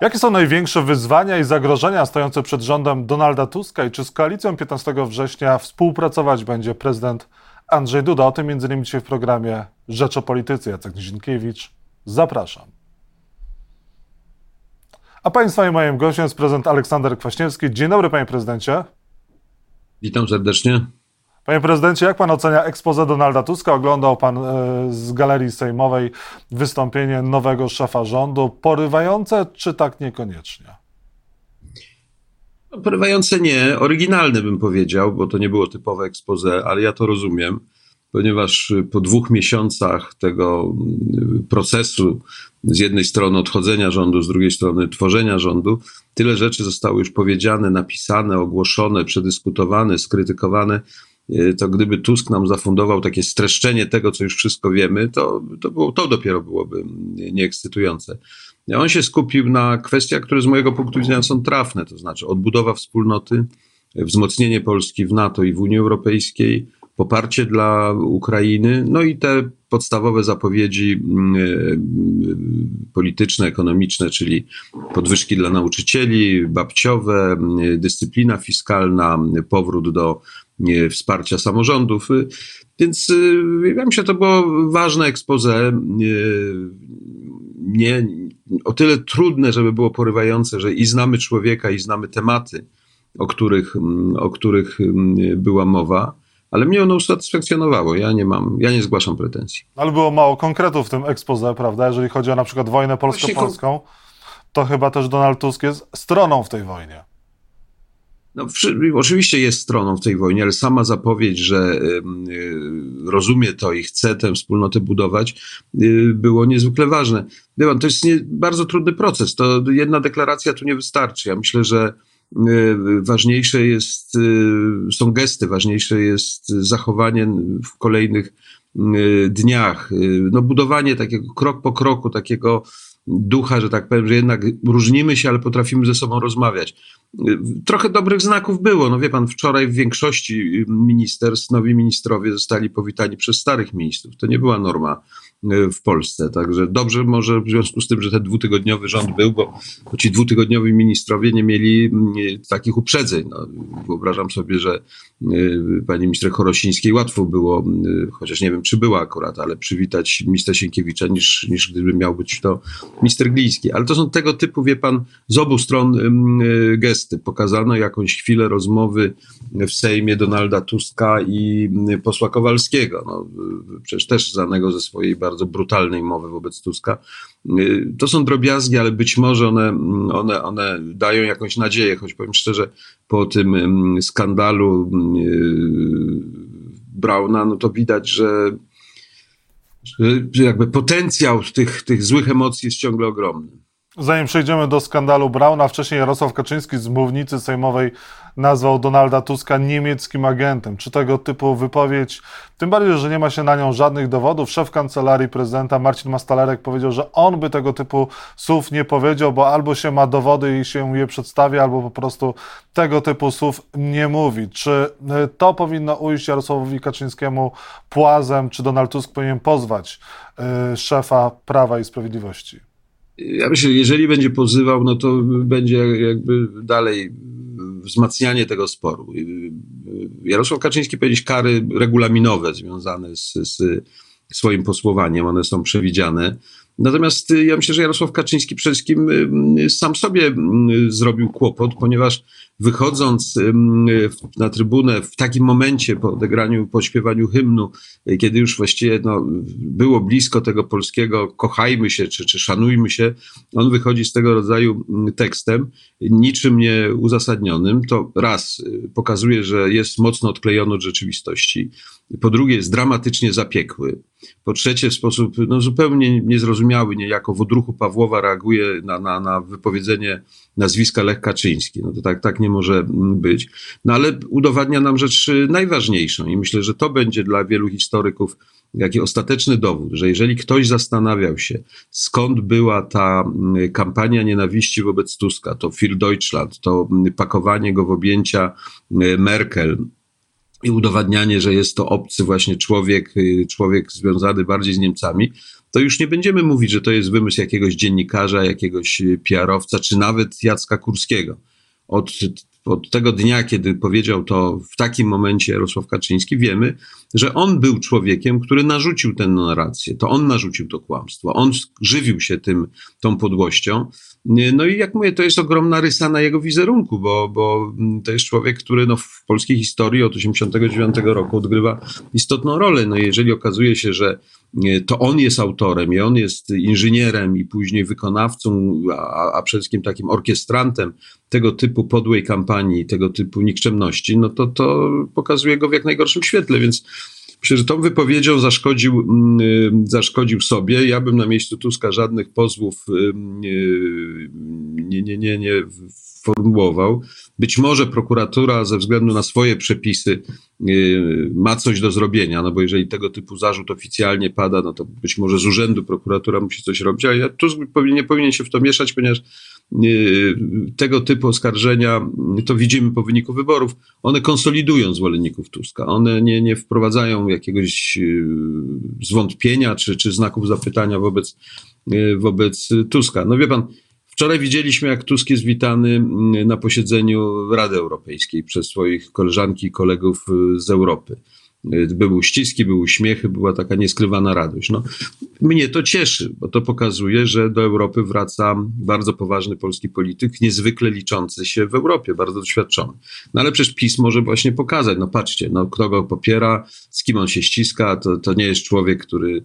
Jakie są największe wyzwania i zagrożenia stojące przed rządem Donalda Tuska i czy z koalicją 15 września współpracować będzie prezydent Andrzej Duda? O tym m.in. dzisiaj w programie Rzecz o Polityce. Jacek Nizinkiewicz. Zapraszam. A Państwa i moim gościem jest prezydent Aleksander Kwaśniewski. Dzień dobry, panie prezydencie. Witam serdecznie. Panie prezydencie, jak pan ocenia ekspozę Donalda Tuska? Oglądał pan e, z galerii sejmowej wystąpienie nowego szefa rządu. Porywające, czy tak niekoniecznie? No, porywające nie, oryginalne bym powiedział, bo to nie było typowe expose, ale ja to rozumiem, ponieważ po dwóch miesiącach tego mm, procesu, z jednej strony odchodzenia rządu, z drugiej strony tworzenia rządu, tyle rzeczy zostało już powiedziane, napisane, ogłoszone, przedyskutowane, skrytykowane, to gdyby Tusk nam zafundował takie streszczenie tego, co już wszystko wiemy, to, to, było, to dopiero byłoby nieekscytujące. On się skupił na kwestiach, które z mojego punktu widzenia są trafne, to znaczy odbudowa wspólnoty, wzmocnienie Polski w NATO i w Unii Europejskiej, poparcie dla Ukrainy, no i te podstawowe zapowiedzi mm, e, polityczne, ekonomiczne, czyli podwyżki dla nauczycieli, babciowe, mm, dyscyplina fiskalna, powrót do wsparcia samorządów. Więc ja myślę, to było ważne expose. Nie, o tyle trudne, żeby było porywające, że i znamy człowieka, i znamy tematy, o których, o których była mowa ale mnie ono usatysfakcjonowało. Ja nie mam, ja nie zgłaszam pretensji. Ale było mało konkretów w tym expose, prawda? Jeżeli chodzi o na przykład wojnę polsko-polską, to chyba też Donald Tusk jest stroną w tej wojnie. No, oczywiście jest stroną w tej wojnie, ale sama zapowiedź, że y, rozumie to i chce tę wspólnotę budować, y, było niezwykle ważne. To jest nie, bardzo trudny proces. To jedna deklaracja tu nie wystarczy. Ja myślę, że y, ważniejsze jest, są gesty, ważniejsze jest zachowanie w kolejnych dniach. No, budowanie takiego krok po kroku, takiego ducha, że tak powiem, że jednak różnimy się, ale potrafimy ze sobą rozmawiać. Trochę dobrych znaków było. No wie pan, wczoraj w większości ministerstw nowi ministrowie zostali powitani przez starych ministrów. To nie była norma w Polsce. Także dobrze może w związku z tym, że ten dwutygodniowy rząd był, bo, ci dwutygodniowi ministrowie nie mieli takich uprzedzeń. No, wyobrażam sobie, że e, pani minister Chorosińskiej łatwo było, chociaż nie wiem, czy była akurat, ale przywitać ministra Sienkiewicza niż, niż gdyby miał być to minister Gliński. Ale to są tego typu, wie pan, z obu stron gesty gesty. Pokazano jakąś chwilę rozmowy w Sejmie Donalda Tuska i posła Kowalskiego. No, przecież też znanego ze swojej bardzo brutalnej mowy wobec Tuska. To są drobiazgi, ale być może one, one, one dają jakąś nadzieję, choć powiem szczerze, po tym skandalu Brauna, no to widać, że, że jakby potencjał tych, tych złych emocji jest ciągle ogromny. Zanim przejdziemy do skandalu Brauna, wcześniej Jarosław Kaczyński z mównicy sejmowej nazwał Donalda Tuska niemieckim agentem. Czy tego typu wypowiedź, tym bardziej, że nie ma się na nią żadnych dowodów, szef kancelarii prezydenta Marcin Mastalerek powiedział, że on by tego typu słów nie powiedział, bo albo się ma dowody i się je przedstawia, albo po prostu tego typu słów nie mówi. Czy y, to powinno ujść Jarosławowi Kaczyńskiemu płazem, czy Donald Tusk powinien pozwać y, szefa Prawa i Sprawiedliwości? Ja myślę, jeżeli będzie pozywał, no to będzie jakby dalej wzmacnianie tego sporu. Jarosław Kaczyński powiedzieć kary regulaminowe związane z, z swoim posłowaniem, one są przewidziane. Natomiast ja myślę, że Jarosław Kaczyński przede wszystkim sam sobie zrobił kłopot, ponieważ wychodząc na trybunę w takim momencie po odegraniu, po śpiewaniu hymnu, kiedy już właściwie no, było blisko tego polskiego kochajmy się, czy, czy szanujmy się, on wychodzi z tego rodzaju tekstem, niczym nie uzasadnionym, to raz y, pokazuje, że jest mocno odklejony od rzeczywistości, po drugie jest dramatycznie zapiekły, po trzecie w sposób no, zupełnie niezrozumiały, niejako w odruchu Pawłowa reaguje na, na, na wypowiedzenie nazwiska Lech Kaczyński. No to tak, tak nie może być. No ale udowadnia nam rzecz y, najważniejszą i myślę, że to będzie dla wielu historyków jaki ostateczny dowód, że jeżeli ktoś zastanawiał się, skąd była ta mm, kampania nienawiści wobec Tuska, to Fil Deutschland, to mm, pakowanie go w objęcia Merkel, i udowadnianie, że jest to obcy właśnie człowiek, człowiek związany bardziej z Niemcami, to już nie będziemy mówić, że to jest wymysł jakiegoś dziennikarza, jakiegoś PR-owca, czy nawet Jacka Kurskiego. Od, od tego dnia, kiedy powiedział to w takim momencie Jarosław Kaczyński, wiemy, że on był człowiekiem, który narzucił tę narrację. To on narzucił to kłamstwo. On żywił się tym, tą podłością. No i jak mówię, to jest ogromna rysa na jego wizerunku, bo, bo to jest człowiek, który no, w polskiej historii od 1989 roku odgrywa istotną rolę. No jeżeli okazuje się, że to on jest autorem i on jest inżynierem i później wykonawcą, a, a przede wszystkim takim orkiestrantem tego typu podłej kampanii, tego typu nikczemności, no to to pokazuje go w jak najgorszym świetle, więc Że tą wypowiedzią zaszkodził, mm, y, zaszkodził sobie. Ja bym na miejscu Tuska żadnych pozwów y, nie, nie, nie, nie formułował. Być może prokuratura ze względu na swoje przepisy y, ma coś do zrobienia, no bo jeżeli tego typu zarzut oficjalnie pada, no to być może z urzędu prokuratura musi coś robić, ale Tusk nie powinien się w to mieszać, ponieważ tego typu oskarżenia, to widzimy po wyniku wyborów, one konsolidują zwolenników Tuska. One nie, nie wprowadzają jakiegoś y, zwątpienia czy, czy znaków zapytania wobec, y, wobec Tuska. No wie pan, wczoraj widzieliśmy, jak Tusk jest witany y, na posiedzeniu Rady Europejskiej przez swoich koleżanki i kolegów z Europy. Były uściski, były uśmiechy, była taka nieskrywana radość. No, mnie to cieszy, bo to pokazuje, że do Europy wraca bardzo poważny polski polityk, niezwykle liczący się w Europie, bardzo doświadczony. No ale przecież PiS może właśnie pokazać, no patrzcie, no, kto go popiera, z kim on się ściska, to, to nie jest człowiek, który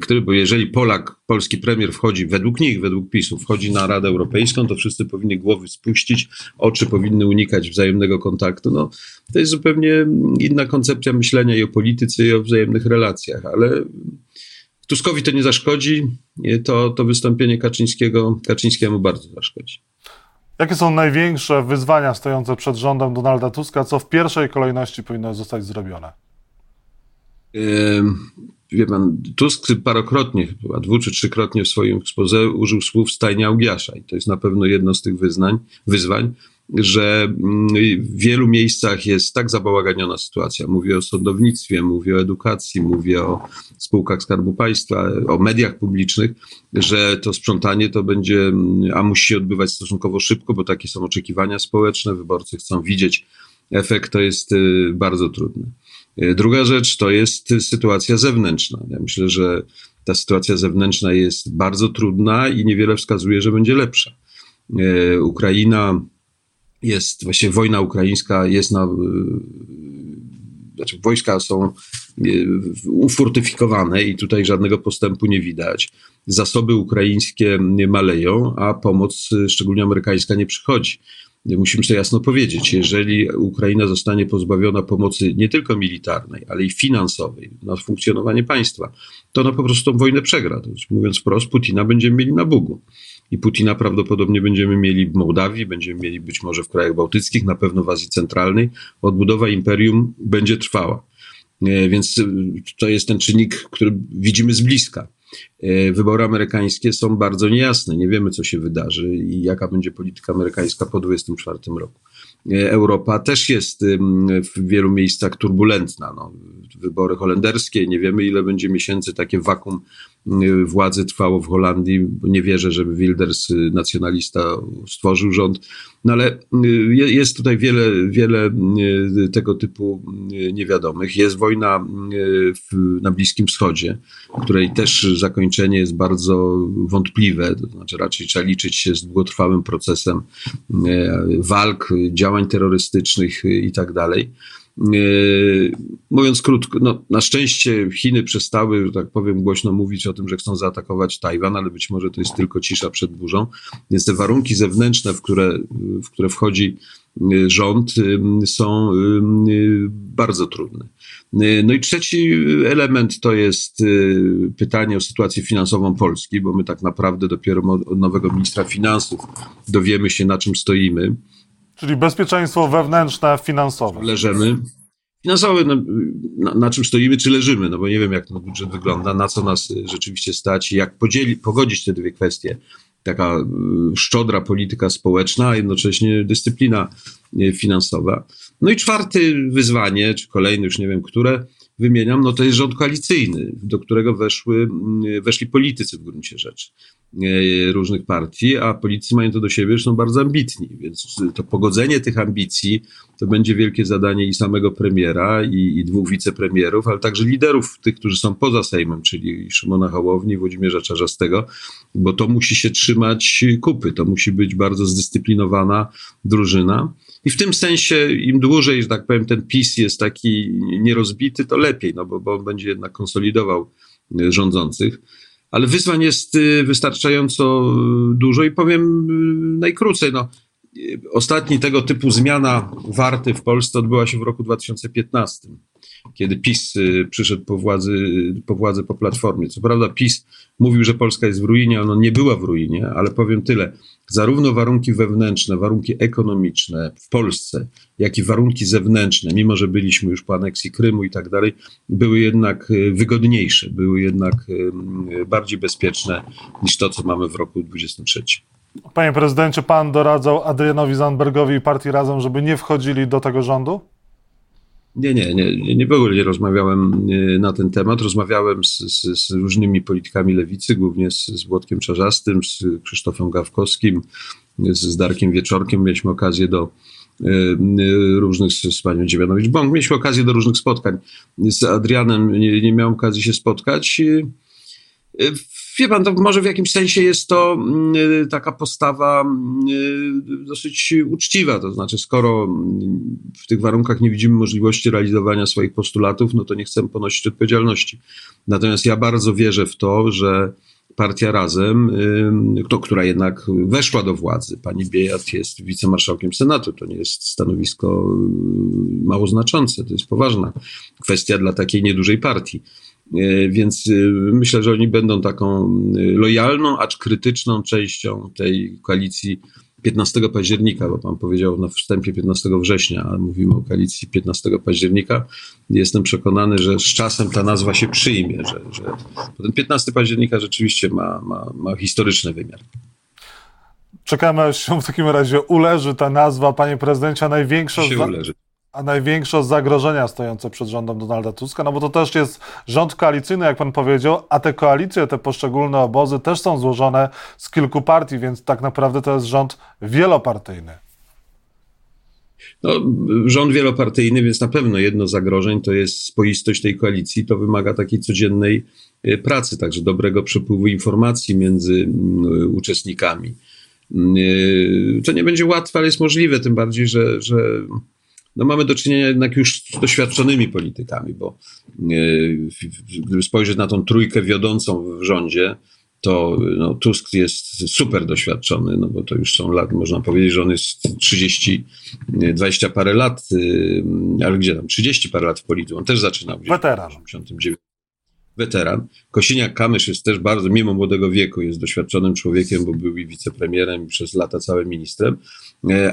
który, bo jeżeli Polak, polski premier wchodzi, według nich, według PiSu, wchodzi na Radę Europejską, to wszyscy powinni głowy spuścić, oczy powinny unikać wzajemnego kontaktu. No, to jest zupełnie inna koncepcja myślenia i o polityce, i o wzajemnych relacjach, ale Tuskowi to nie zaszkodzi, to, to wystąpienie Kaczyńskiego, Kaczyńskiemu bardzo zaszkodzi. Jakie są największe wyzwania stojące przed rządem Donalda Tuska, co w pierwszej kolejności powinno zostać zrobione? Wie pan, Tusk parokrotnie, chyba dwu czy trzykrotnie w swoim ekspoze użył słów stajnia Ugiasza i to jest na pewno jedno z tych wyznań, wyzwań, że mm, w wielu miejscach jest tak zabałaganiona sytuacja. Mówię o sądownictwie, mówię o edukacji, mówię o spółkach Skarbu Państwa, o mediach publicznych, że to sprzątanie to będzie, mm, a musi się odbywać stosunkowo szybko, bo takie są oczekiwania społeczne, wyborcy chcą widzieć efekt, to jest y, bardzo trudne. E, druga rzecz to jest sytuacja zewnętrzna. Ja myślę, że ta sytuacja zewnętrzna jest bardzo trudna i niewiele wskazuje, że będzie lepsza. E, Ukraina jest, właściwie wojna ukraińska jest na. E, znaczy, wojska są ufortyfikowane i tutaj żadnego postępu nie widać. Zasoby ukraińskie maleją, a pomoc, szczególnie amerykańska, nie przychodzi. Musimy sobie jasno powiedzieć, jeżeli Ukraina zostanie pozbawiona pomocy nie tylko militarnej, ale i finansowej na funkcjonowanie państwa, to ona po prostu tą wojnę przegra. To mówiąc wprost, Putina będziemy mieli na Bugu. I Putina prawdopodobnie będziemy mieli w Mołdawii, będziemy mieli być może w krajach bałtyckich, na pewno w Azji Centralnej. Odbudowa imperium będzie trwała. E, więc to jest ten czynnik, który widzimy z bliska. E, wybory amerykańskie są bardzo niejasne. Nie wiemy, co się wydarzy i jaka będzie polityka amerykańska po 2024 roku. E, Europa też jest w wielu miejscach turbulentna. No, wybory holenderskie, nie wiemy ile będzie miesięcy takie wakum władzy trwało w Holandii, nie wierzę, żeby Wilders, y, nacjonalista, stworzył rząd. No ale y, jest tutaj wiele, wiele y, tego typu niewiadomych. Jest wojna w, na Bliskim Wschodzie, której też zakończenie jest bardzo wątpliwe. To znaczy raczej trzeba liczyć się z długotrwałym procesem walk, działań terrorystycznych i tak dalej. Yy, mówiąc krótko, no, na szczęście Chiny przestały, że tak powiem, głośno mówić o tym, że chcą zaatakować Tajwan, ale być może to jest tylko cisza przed burzą. Więc te warunki zewnętrzne, w które, w które wchodzi yy, rząd, są bardzo trudne. No i trzeci element to jest pytanie o sytuację finansową Polski, bo my tak naprawdę dopiero od nowego ministra finansów dowiemy się, na czym stoimy. Czyli bezpieczeństwo wewnętrzne, finansowe. Leżymy. Finansowe, no, na, na, czym stoimy, czy leżymy, no bo nie wiem, jak ten budżet wygląda, na co nas y, rzeczywiście stać, jak podzieli, pogodzić te dwie kwestie. Taka y, szczodra polityka społeczna, a jednocześnie dyscyplina y, finansowa. No i czwarty wyzwanie, czy kolejny, już nie wiem które, wymieniam, no to jest rząd koalicyjny, do którego weszły, mm, weszli politycy w gruncie rzeczy różnych partii, a politycy mają to do siebie, że są bardzo ambitni, więc to pogodzenie tych ambicji to będzie wielkie zadanie i samego premiera, i, i dwóch wicepremierów, ale także liderów, tych, którzy są poza Sejmem, czyli Szymona Hołowni Włodzimierza Czarzastego, bo to musi się trzymać kupy, to musi być bardzo zdyscyplinowana drużyna. I w tym sensie im dłużej, że tak powiem, ten PiS jest taki nierozbity, to lepiej, no bo, bo on będzie jednak konsolidował e, rządzących. Ale wyzwań jest e, wystarczająco dużo i powiem e, najkrócej. No, ostatni tego typu zmiana warty w Polsce odbyła się w roku 2015 kiedy PiS y, przyszedł po władzy, po władzę po Platformie. Co prawda PiS mówił, że Polska jest w ruinie, ona nie była w ruinie, ale powiem tyle. Zarówno warunki wewnętrzne, warunki ekonomiczne w Polsce, jak i warunki zewnętrzne, mimo że byliśmy już po aneksji Krymu i tak dalej, były jednak y, wygodniejsze, były jednak y, bardziej bezpieczne niż to, co mamy w roku 2023. Panie prezydencie, pan doradzał Adrianowi Zandbergowi i partii Razem, żeby nie wchodzili do tego rządu? Nie, nie, nie, nie w ogóle nie rozmawiałem e, na ten temat. Rozmawiałem z, z, z różnymi politykami lewicy, głównie z, z Włodkiem Czarzastym, z Krzysztofem Gawkowskim, z, z Darkiem Wieczorkiem. Mieliśmy okazję do y, różnych, z panią Dziewianowicz-Bąk, mieliśmy okazję do różnych spotkań. Z Adrianem nie, nie miałem okazji się spotkać. Y, Wie pan, to może w jakimś sensie jest to mm, y, taka postawa mm, y, dosyć uczciwa. To znaczy, skoro mm, w tych warunkach nie widzimy możliwości realizowania swoich postulatów, no to nie chcemy ponosić odpowiedzialności. Natomiast ja bardzo wierzę w to, że partia Razem, to, która jednak weszła do władzy, pani Biejat jest wicemarszałkiem Senatu, to nie jest stanowisko mało znaczące, to jest poważna kwestia dla takiej niedużej partii. E, więc e, myślę, że oni będą taką e, lojalną, acz krytyczną częścią tej koalicji 15 października, bo pan powiedział na wstępie 15 września, a mówimy o koalicji 15 października. Jestem przekonany, że z czasem ta nazwa się przyjmie, że, że ten 15 października rzeczywiście ma, ma, ma historyczny wymiar. Czekamy, aż się w takim razie uleży ta nazwa, panie prezydencie, największa. Się uleży a największe zagrożenia stojące przed rządem Donalda Tuska, no bo to też jest rząd koalicyjny, jak pan powiedział, a te koalicje, te poszczególne obozy też są złożone z kilku partii, więc tak naprawdę to jest rząd wielopartyjny. No, rząd wielopartyjny, więc na pewno jedno z zagrożeń to jest spoistość tej koalicji. To wymaga takiej codziennej e, pracy, także dobrego przepływu informacji między mm, uczestnikami. Mm, e, to nie będzie łatwe, ale jest możliwe, tym bardziej, że, że no mamy do czynienia jednak już z doświadczonymi politykami, bo e, gdyby spojrzeć na tą trójkę wiodącą w rządzie, to no, Tusk jest super doświadczony, no bo to już są lat, można powiedzieć, że on jest 30, 20 parę lat, e, ale gdzie tam, 30 parę lat w polityce, on też zaczynał. Weteran. W 89 weteran. Kosiniak-Kamysz jest też bardzo, mimo młodego wieku, jest doświadczonym człowiekiem, bo był i wicepremierem i przez lata całym ministrem, e,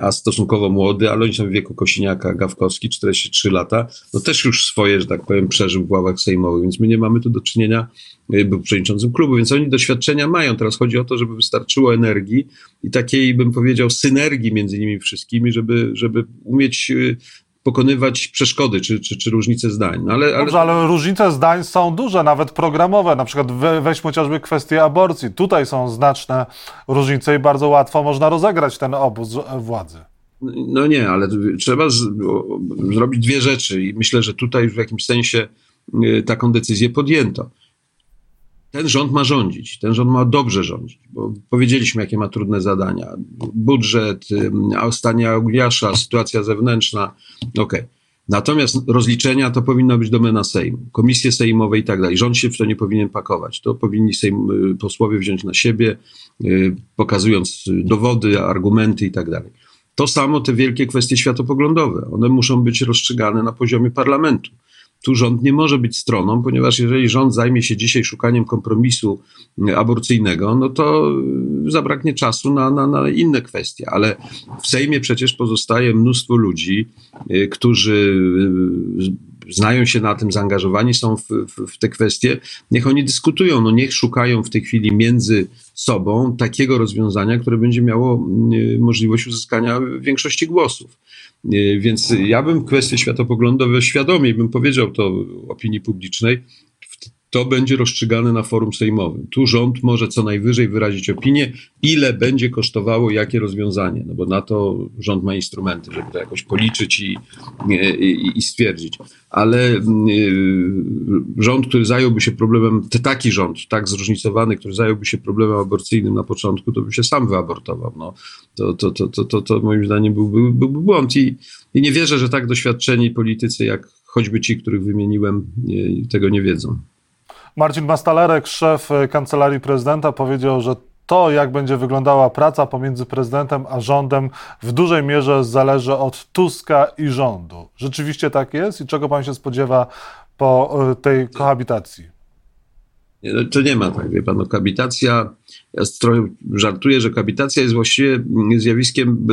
a stosunkowo młody, ale oni są w wieku Kosiniaka, Gawkowski, 43 lata, no też już swoje, że tak powiem, przeżył w ławach sejmowych, więc my nie mamy tu do czynienia, e, był przewodniczącym klubu, więc oni doświadczenia mają. Teraz chodzi o to, żeby wystarczyło energii i takiej, bym powiedział, synergii między nimi wszystkimi, żeby, żeby umieć e, pokonywać przeszkody czy, czy, czy różnice zdań. No ale, ale... Dobrze, ale różnice zdań są duże, nawet programowe. Na przykład we, weźmy chociażby kwestię aborcji. Tutaj są znaczne różnice i bardzo łatwo można rozegrać ten obóz władzy. No nie, ale trzeba z, o, zrobić dwie rzeczy i myślę, że tutaj w jakimś sensie y, taką decyzję podjęto ten rząd ma rządzić, ten rząd ma dobrze rządzić, bo powiedzieliśmy, jakie ma trudne zadania. Budżet, stanie Augiasza, sytuacja zewnętrzna, okej. Okay. Natomiast rozliczenia to powinno być domena Sejmu, komisje sejmowe i tak dalej. Rząd się w to nie powinien pakować. To powinni Sejm, y, posłowie wziąć na siebie, y, pokazując dowody, argumenty i tak dalej. To samo te wielkie kwestie światopoglądowe. One muszą być rozstrzygane na poziomie parlamentu tu rząd nie może być stroną, ponieważ jeżeli rząd zajmie się dzisiaj szukaniem kompromisu mm, aborcyjnego, no to y, zabraknie czasu na, na, na inne kwestie. Ale w Sejmie przecież pozostaje mnóstwo ludzi, y, którzy y, znają się na tym, zaangażowani są w, w, w, te kwestie, niech oni dyskutują, no niech szukają w tej chwili między sobą takiego rozwiązania, które będzie miało y, możliwość uzyskania większości głosów. Y, więc ja bym kwestie światopoglądowe świadomie bym powiedział to opinii publicznej, to będzie rozstrzygane na forum sejmowym. Tu rząd może co najwyżej wyrazić opinię, ile będzie kosztowało jakie rozwiązanie, no bo na to rząd ma instrumenty, żeby to jakoś policzyć i, i, i stwierdzić. Ale y, rząd, który zająłby się problemem, taki rząd, tak zróżnicowany, który zająłby się problemem aborcyjnym na początku, to by się sam wyabortował. No, to, to, to, to, to, to moim zdaniem byłby, byłby błąd i, i nie wierzę, że tak doświadczeni politycy jak choćby ci, których wymieniłem, tego nie wiedzą. Marcin Mastalerek, szef e, Kancelarii Prezydenta, powiedział, że to, jak będzie wyglądała praca pomiędzy prezydentem a rządem, w dużej mierze zależy od Tuska i rządu. Rzeczywiście tak jest i czego pan się spodziewa po e, tej kohabitacji? No, to nie ma tak, wie pan, no, kabitacja, ja trochę żartuję, że kabitacja jest właściwie zjawiskiem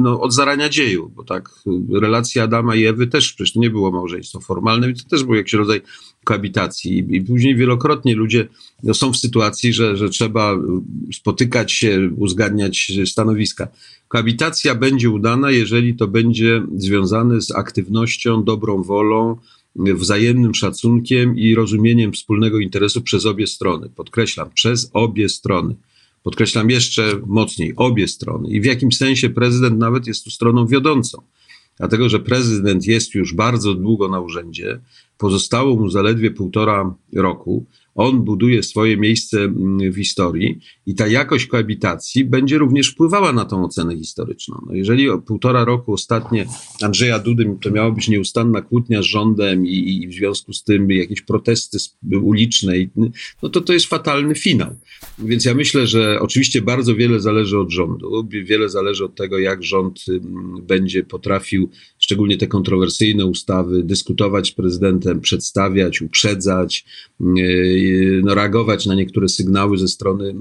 no, od zarania dzieju, bo tak, relacja Adama i Ewy też przecież nie było małżeństwo formalne, i to też był jakiś rodzaj koabitacji i, później wielokrotnie ludzie no, są w sytuacji, że, że trzeba spotykać się, uzgadniać stanowiska. Koabitacja będzie udana, jeżeli to będzie związane z aktywnością, dobrą wolą, wzajemnym szacunkiem i rozumieniem wspólnego interesu przez obie strony. Podkreślam, przez obie strony. Podkreślam jeszcze mocniej, obie strony. I w jakimś sensie prezydent nawet jest tu stroną wiodącą. Dlatego, że prezydent jest już bardzo długo na urzędzie, pozostało mu zaledwie półtora roku. On buduje swoje miejsce mm, w historii i ta jakość koabitacji będzie również wpływała na tą ocenę historyczną. No jeżeli półtora roku ostatnie Andrzeja Dudy to miała być nieustanna kłótnia z rządem i, i w związku z tym jakieś protesty uliczne, no to to jest fatalny finał. Więc ja myślę, że oczywiście bardzo wiele zależy od rządu, wiele zależy od tego, jak rząd będzie potrafił, szczególnie te kontrowersyjne ustawy, dyskutować z prezydentem, przedstawiać, uprzedzać, no, reagować na niektóre sygnały ze strony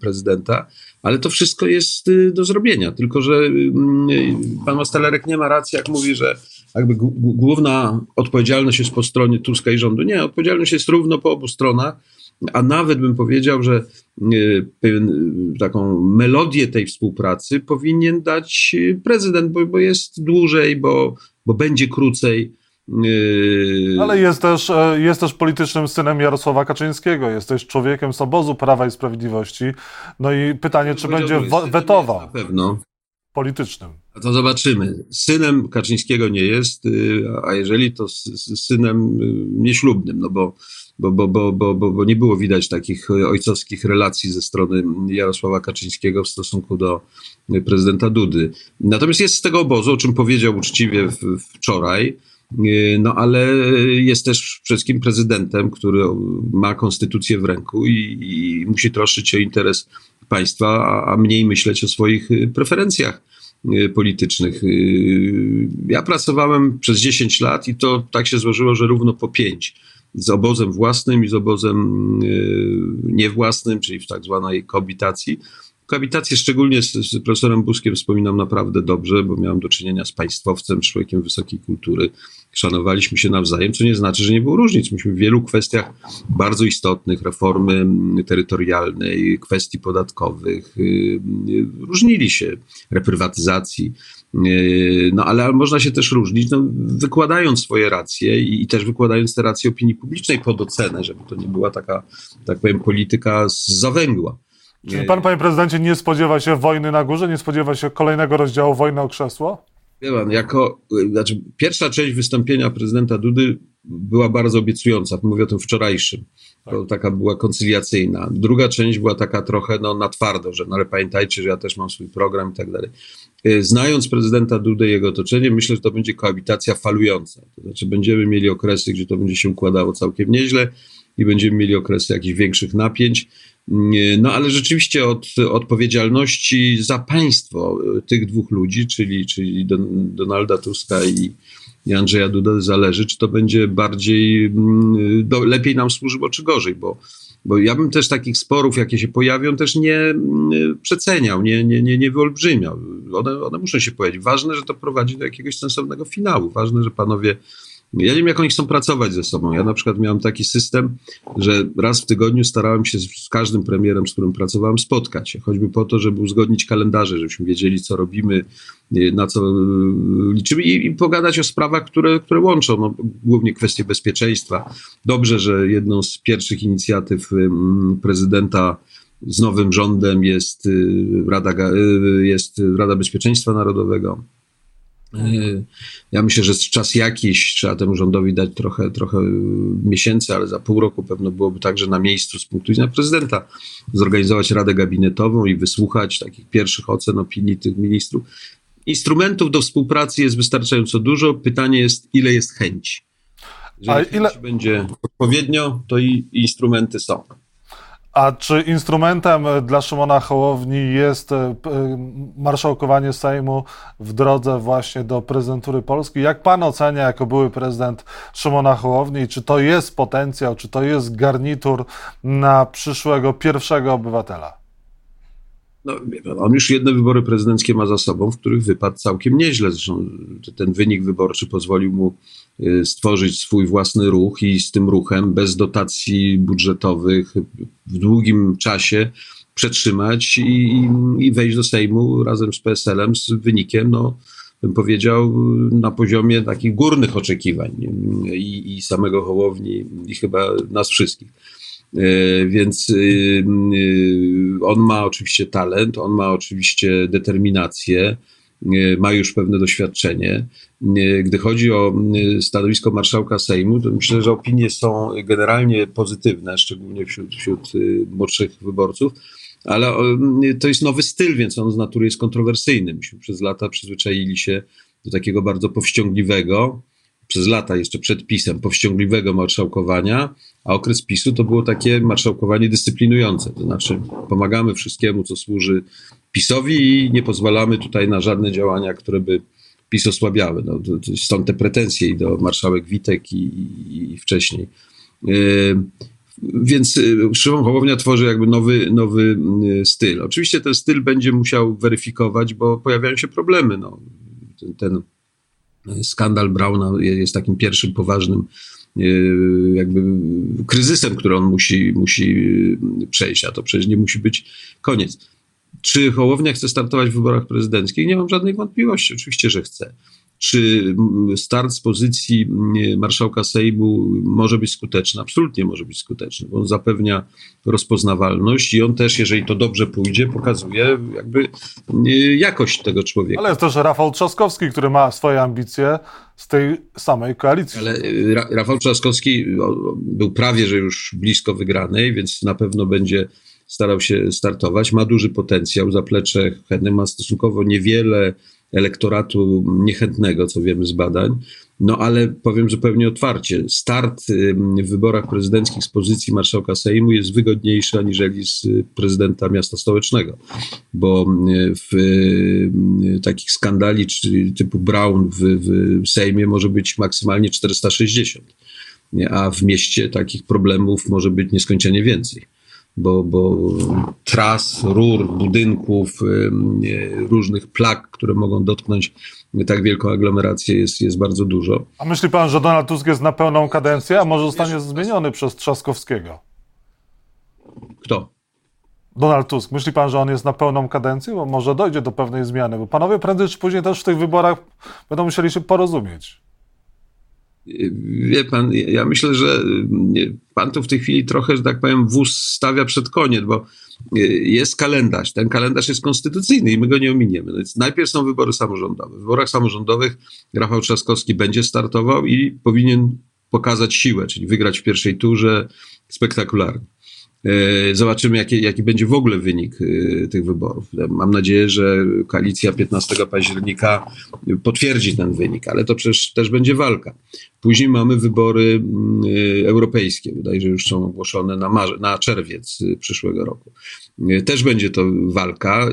prezydenta, ale to wszystko jest y, do zrobienia. Tylko, że mm, y, pan Mastalerek nie ma racji, jak mówi, że jakby główna odpowiedzialność jest po stronie Tuska i rządu. Nie, odpowiedzialność jest równo po obu stronach, a nawet bym powiedział, że pewien, taką melodię tej współpracy powinien dać prezydent, bo, bo jest dłużej, bo, bo będzie krócej. Yy, Ale jest też, e, jest też politycznym synem Jarosława Kaczyńskiego, jest też człowiekiem z obozu Prawa i Sprawiedliwości. No i pytanie, czy będzie wetował? Na pewno. Politycznym. A to zobaczymy. Synem Kaczyńskiego nie jest, y, a jeżeli to synem y, nieślubnym, no bo, bo, bo, bo, bo, bo, nie było widać takich ojcowskich relacji ze strony Jarosława Kaczyńskiego w stosunku do prezydenta Dudy. Natomiast jest z tego obozu, o czym powiedział uczciwie wczoraj, no ale jest też przede wszystkim prezydentem, który ma konstytucję w ręku i, i musi troszczyć się o interes państwa, a, a mniej myśleć o swoich e, preferencjach e, politycznych. Ja pracowałem przez 10 lat i to tak się złożyło, że równo po 5 z obozem własnym i z obozem niewłasnym, czyli w tak zwanej koabitacji. Koabitację szczególnie z, z, profesorem Buskiem wspominam naprawdę dobrze, bo miałem do czynienia z państwowcem, człowiekiem wysokiej kultury. Szanowaliśmy się nawzajem, co nie znaczy, że nie było różnic. Myśmy w wielu kwestiach bardzo istotnych, reformy terytorialnej, kwestii podatkowych, y, y, różnili się, reprywatyzacji. Y, no ale można się też różnić, no, wykładając swoje racje i, i, też wykładając te racje opinii publicznej pod ocenę, żeby to nie była taka, tak powiem, polityka z zawęgła. Czy pan, panie prezydencie, nie spodziewa się wojny na górze? Nie spodziewa się kolejnego rozdziału wojny o krzesło? Wie pan, jako, znaczy pierwsza część wystąpienia prezydenta Dudy była bardzo obiecująca, mówię o tym wczorajszym. Tak. To taka była koncyliacyjna. Druga część była taka trochę no, na twardo, że no ale pamiętajcie, że ja też mam swój program i tak dalej. Y, znając prezydenta Dudę i jego otoczenie, myślę, że to będzie koabitacja falująca. To znaczy będziemy mieli okresy, gdzie to będzie się układało całkiem nieźle i będziemy mieli okresy jakichś większych napięć. No ale rzeczywiście od odpowiedzialności za państwo tych dwóch ludzi, czyli, czyli Donalda Tuska i, i Andrzeja Duda zależy, czy to będzie bardziej, mm, do, lepiej nam służyło, czy gorzej, bo, bo ja bym też takich sporów, jakie się pojawią, też nie mm, przeceniał, nie, nie, nie, nie wyolbrzymiał. One, one muszą się pojawić. Ważne, że to prowadzi do jakiegoś sensownego finału. Ważne, że panowie Ja nie wiem, jak oni chcą pracować ze sobą. Ja na przykład miałem taki system, że raz w tygodniu starałem się z, każdym premierem, z którym pracowałem, spotkać się, choćby po to, żeby uzgodnić kalendarze, żebyśmy wiedzieli, co robimy, y, na co y, liczymy i, i pogadać o sprawach, które, które łączą, no, głównie kwestie bezpieczeństwa. Dobrze, że jedną z pierwszych inicjatyw prezydenta z nowym rządem jest Rada, jest Rada Bezpieczeństwa Narodowego. Ja myślę, że czas jakiś trzeba temu rządowi dać trochę, trochę miesięcy, ale za pół roku pewno byłoby także na miejscu z punktu widzenia prezydenta zorganizować radę gabinetową i wysłuchać takich pierwszych ocen, opinii tych ministrów. Instrumentów do współpracy jest wystarczająco dużo. Pytanie jest, ile jest chęci. Jeżeli ile... będzie odpowiednio, to i instrumenty są. A czy instrumentem dla Szymona Hołowni jest e, e, marszałkowanie Sejmu w drodze właśnie do prezydentury Polski? Jak pan ocenia, jako były prezydent Szymona Hołowni, czy to jest potencjał, czy to jest garnitur na przyszłego pierwszego obywatela? No, on już jedne wybory prezydenckie ma za sobą, w których wypadł całkiem nieźle. Zresztą ten wynik wyborczy pozwolił mu stworzyć swój własny ruch i z tym ruchem bez dotacji budżetowych w długim czasie przetrzymać i, i wejść do Sejmu razem z PSL-em z wynikiem, no, bym powiedział, na poziomie takich górnych oczekiwań i, i samego Hołowni, i chyba nas wszystkich. E, więc y, y, on ma oczywiście talent, on ma oczywiście determinację, y, ma już pewne doświadczenie. Gdy chodzi o stanowisko marszałka Sejmu, to myślę, że opinie są generalnie pozytywne, szczególnie wśród, wśród młodszych wyborców, ale to jest nowy styl, więc on z natury jest kontrowersyjny. Myśmy przez lata przyzwyczaili się do takiego bardzo powściągliwego, przez lata jeszcze przed pisem powściągliwego marszałkowania, a okres PiSu to było takie marszałkowanie dyscyplinujące, to znaczy pomagamy wszystkiemu, co służy PiSowi i nie pozwalamy tutaj na żadne działania, które by PiS osłabiały. No, stąd te pretensje i do marszałek Witek i, i, i wcześniej. Yy, więc y, Szymon Hołownia tworzy jakby nowy, nowy y, styl. Oczywiście ten styl będzie musiał weryfikować, bo pojawiają się problemy. No, ten, ten skandal Brauna jest takim pierwszym poważnym e, jakby kryzysem, który on musi, musi przejść, a to przecież nie musi być koniec. Czy Hołownia chce startować w wyborach prezydenckich? Nie mam żadnej wątpliwości. Oczywiście, że chce. Czy start z pozycji marszałka Sejmu może być skuteczny? Absolutnie może być skuteczny, bo on zapewnia rozpoznawalność i on też, jeżeli to dobrze pójdzie, pokazuje jakby jakość tego człowieka. Ale jest też Rafał Trzaskowski, który ma swoje ambicje z tej samej koalicji. Ale y, Rafał Trzaskowski był prawie, że już blisko wygranej, więc na pewno będzie starał się startować. Ma duży potencjał, zaplecze chętnych ma stosunkowo niewiele elektoratu niechętnego, co wiemy z badań. No ale powiem zupełnie otwarcie, start w wyborach prezydenckich z pozycji marszałka Sejmu jest wygodniejszy aniżeli z prezydenta miasta stołecznego, bo w takich skandali typu Brown w, w Sejmie może być maksymalnie 460, a w mieście takich problemów może być nieskończenie więcej bo, bo tras, rur, budynków, różnych plag, które mogą dotknąć tak wielką aglomerację jest, jest bardzo dużo. A myśli pan, że Donald Tusk jest na pełną kadencję, a może zostanie zmieniony przez Trzaskowskiego? Kto? Donald Tusk. Myśli pan, że on jest na pełną kadencję? Bo może dojdzie do pewnej zmiany, bo panowie prędzej czy później też w tych wyborach będą musieli się porozumieć. Wie pan, ja myślę, że pan tu w tej chwili trochę, że tak powiem, wóz stawia przed koniec, bo y, jest kalendarz. Ten kalendarz jest konstytucyjny i my go nie ominiemy. No więc najpierw są wybory samorządowe. W wyborach samorządowych Rafał Trzaskowski będzie startował i powinien pokazać siłę, czyli wygrać w pierwszej turze spektakularnie. E, zobaczymy, jaki, jaki będzie w ogóle wynik tych wyborów. Mam nadzieję, że koalicja 15 października potwierdzi ten wynik, ale to przecież też będzie walka. Później mamy wybory mm, e, europejskie, wydaje się, że już są ogłoszone na, marze, na czerwiec przyszłego roku. Też będzie to walka.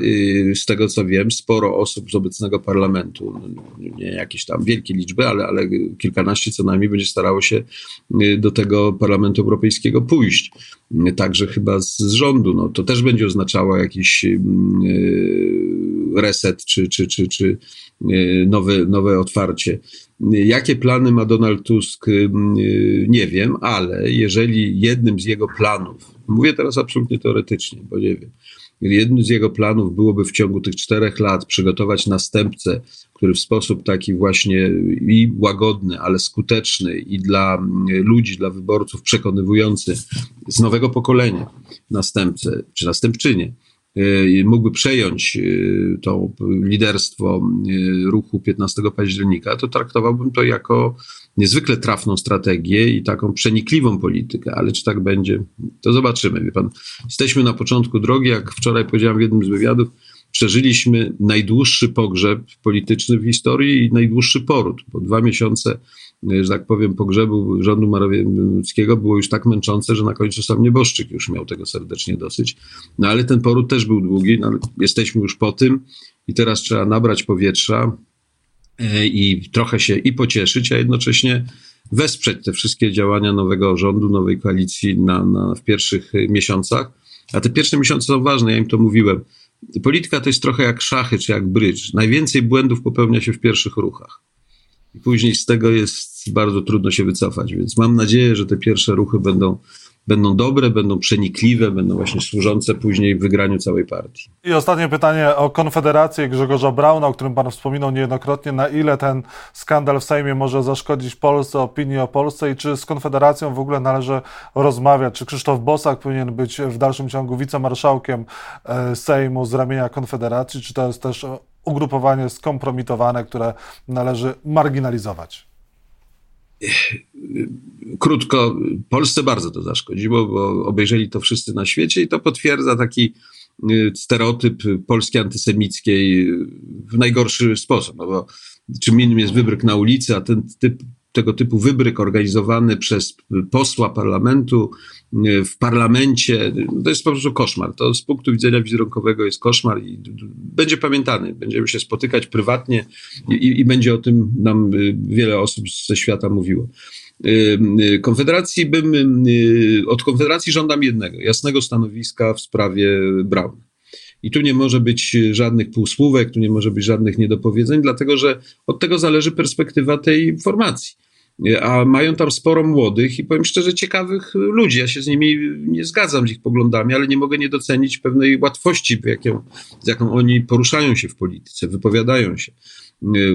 Z tego co wiem, sporo osób z obecnego parlamentu, no, nie jakieś tam wielkie liczby, ale, ale kilkanaście co najmniej będzie starało się do tego parlamentu europejskiego pójść. Także chyba z, z rządu. No, to też będzie oznaczało jakiś reset czy, czy, czy, czy nowe, nowe otwarcie. Jakie plany ma Donald Tusk, nie wiem, ale jeżeli jednym z jego planów, mówię teraz absolutnie teoretycznie, bo nie wiem, jednym z jego planów byłoby w ciągu tych czterech lat przygotować następcę, który w sposób taki właśnie i łagodny, ale skuteczny i dla ludzi, dla wyborców przekonywujący z nowego pokolenia następcę czy następczynię, Y, mógłby przejąć y, to liderstwo y, ruchu 15 października, to traktowałbym to jako niezwykle trafną strategię i taką przenikliwą politykę, ale czy tak będzie, to zobaczymy. Wie pan, jesteśmy na początku drogi, jak wczoraj powiedziałem w jednym z wywiadów, przeżyliśmy najdłuższy pogrzeb polityczny w historii i najdłuższy poród, bo dwa miesiące że tak powiem, pogrzebu rządu Morawieckiego było już tak męczące, że na końcu sam nieboszczyk już miał tego serdecznie dosyć. No ale ten poród też był długi, no, jesteśmy już po tym i teraz trzeba nabrać powietrza e, i trochę się i pocieszyć, a jednocześnie wesprzeć te wszystkie działania nowego rządu, nowej koalicji na, na, w pierwszych miesiącach. A te pierwsze miesiące są ważne, ja im to mówiłem. Polityka to jest trochę jak szachy czy jak brydż. Najwięcej błędów popełnia się w pierwszych ruchach i później z tego jest bardzo trudno się wycofać. Więc mam nadzieję, że te pierwsze ruchy będą, będą dobre, będą przenikliwe, będą właśnie służące później wygraniu całej partii. I ostatnie pytanie o Konfederację Grzegorza Brauna, o którym Pan wspominał niejednokrotnie. Na ile ten skandal w Sejmie może zaszkodzić Polsce, opinii o Polsce i czy z Konfederacją w ogóle należy rozmawiać? Czy Krzysztof Bosak powinien być w dalszym ciągu wicemarszałkiem e, Sejmu z ramienia Konfederacji? Czy to jest też ugrupowanie skompromitowane, które należy marginalizować? Krótko, Polsce bardzo to zaszkodziło, bo obejrzeli to wszyscy na świecie i to potwierdza taki y, stereotyp Polski antysemickiej w najgorszy sposób. No bo czym innym jest wybryk na ulicy, a ten typ tego typu wybryk organizowany przez posła parlamentu w parlamencie, to jest po prostu koszmar. To z punktu widzenia wizerunkowego jest koszmar i będzie pamiętany. Będziemy się spotykać prywatnie i, i będzie o tym nam e, wiele osób ze świata mówiło. E, Konfederacji bym, od Konfederacji żądam jednego, jasnego stanowiska w sprawie Brauna. I tu nie może być żadnych półsłówek, tu nie może być żadnych niedopowiedzeń, dlatego że od tego zależy perspektywa tej formacji. A mają tam sporo młodych i powiem szczerze, ciekawych ludzi. Ja się z nimi nie zgadzam z ich poglądami, ale nie mogę nie docenić pewnej łatwości, jaką, z jaką oni poruszają się w polityce, wypowiadają się.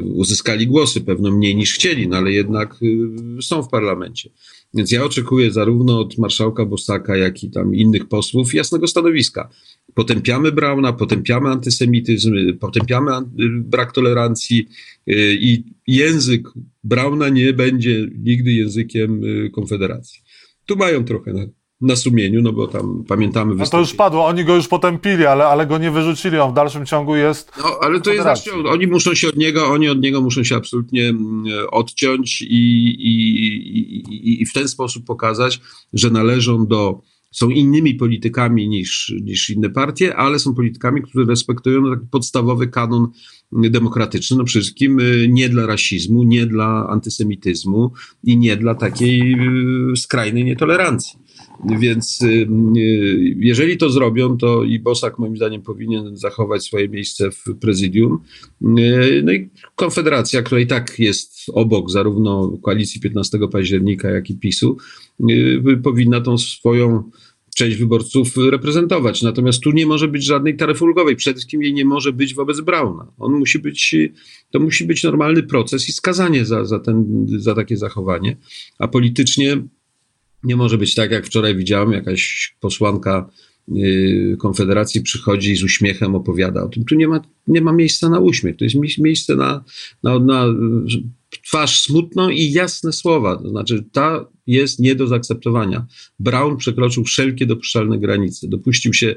Uzyskali głosy, pewno mniej niż chcieli, no ale jednak y, są w parlamencie. Więc ja oczekuję zarówno od marszałka Bosaka, jak i tam innych posłów jasnego stanowiska. Potępiamy Brauna, potępiamy antysemityzm, potępiamy brak tolerancji y, i język Brauna nie będzie nigdy językiem y, Konfederacji. Tu mają trochę na, na sumieniu, no bo tam pamiętamy... No to już padło, oni go już potępili, ale, ale go nie wyrzucili, on w dalszym ciągu jest... No, ale to jest właśnie, oni muszą się od niego, oni od niego muszą się absolutnie mm, odciąć i, i, i, i w ten sposób pokazać, że należą do są innymi politykami niż, niż inne partie, ale są politykami, którzy respektują taki podstawowy kanon demokratyczny, no przede wszystkim y, nie dla rasizmu, nie dla antysemityzmu i nie dla takiej y, skrajnej nietolerancji. Więc y, jeżeli to zrobią, to i Bosak moim zdaniem powinien zachować swoje miejsce w prezydium. No i Konfederacja, która i tak jest obok zarówno koalicji 15 października, jak i PiSu, powinna tą swoją część wyborców reprezentować. Natomiast tu nie może być żadnej taryfy ulgowej. Przede wszystkim jej nie może być wobec Brauna. On musi być, to musi być normalny proces i skazanie za, za, ten, za takie zachowanie. A politycznie nie może być tak, jak wczoraj widziałem, jakaś posłanka y, Konfederacji przychodzi i z uśmiechem opowiada o tym. Tu nie ma, nie ma miejsca na uśmiech. To jest miejsce na, na, na twarz smutną i jasne słowa. To znaczy, ta jest nie do zaakceptowania. Brown przekroczył wszelkie dopuszczalne granice. Dopuścił się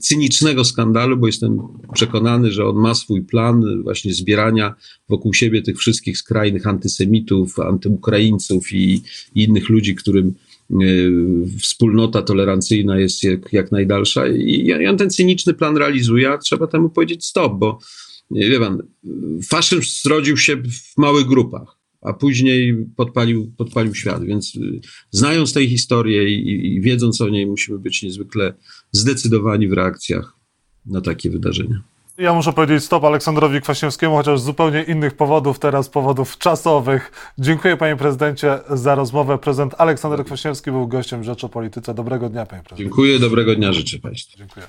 cynicznego skandalu, bo jestem przekonany, że on ma swój plan właśnie zbierania wokół siebie tych wszystkich skrajnych antysemitów, antyukraińców i, i innych ludzi, którym e, wspólnota tolerancyjna jest jak, jak najdalsza i, i on ten cyniczny plan realizuje, a trzeba temu powiedzieć stop, bo wie pan, faszyzm zrodził się w małych grupach, a później podpalił, podpalił świat, więc y, znając tę historię i, i wiedząc o niej, musimy być niezwykle zdecydowani w reakcjach na takie wydarzenia. Ja muszę powiedzieć stop Aleksandrowi Kwaśniewskiemu, chociaż z zupełnie innych powodów, teraz powodów czasowych. Dziękuję panie prezydencie za rozmowę. Prezydent Aleksander Kwaśniewski był gościem Rzecz o Polityce. Dobrego dnia panie prezydencie. Dziękuję, dobrego dnia życzę Państwu. Dziękuję.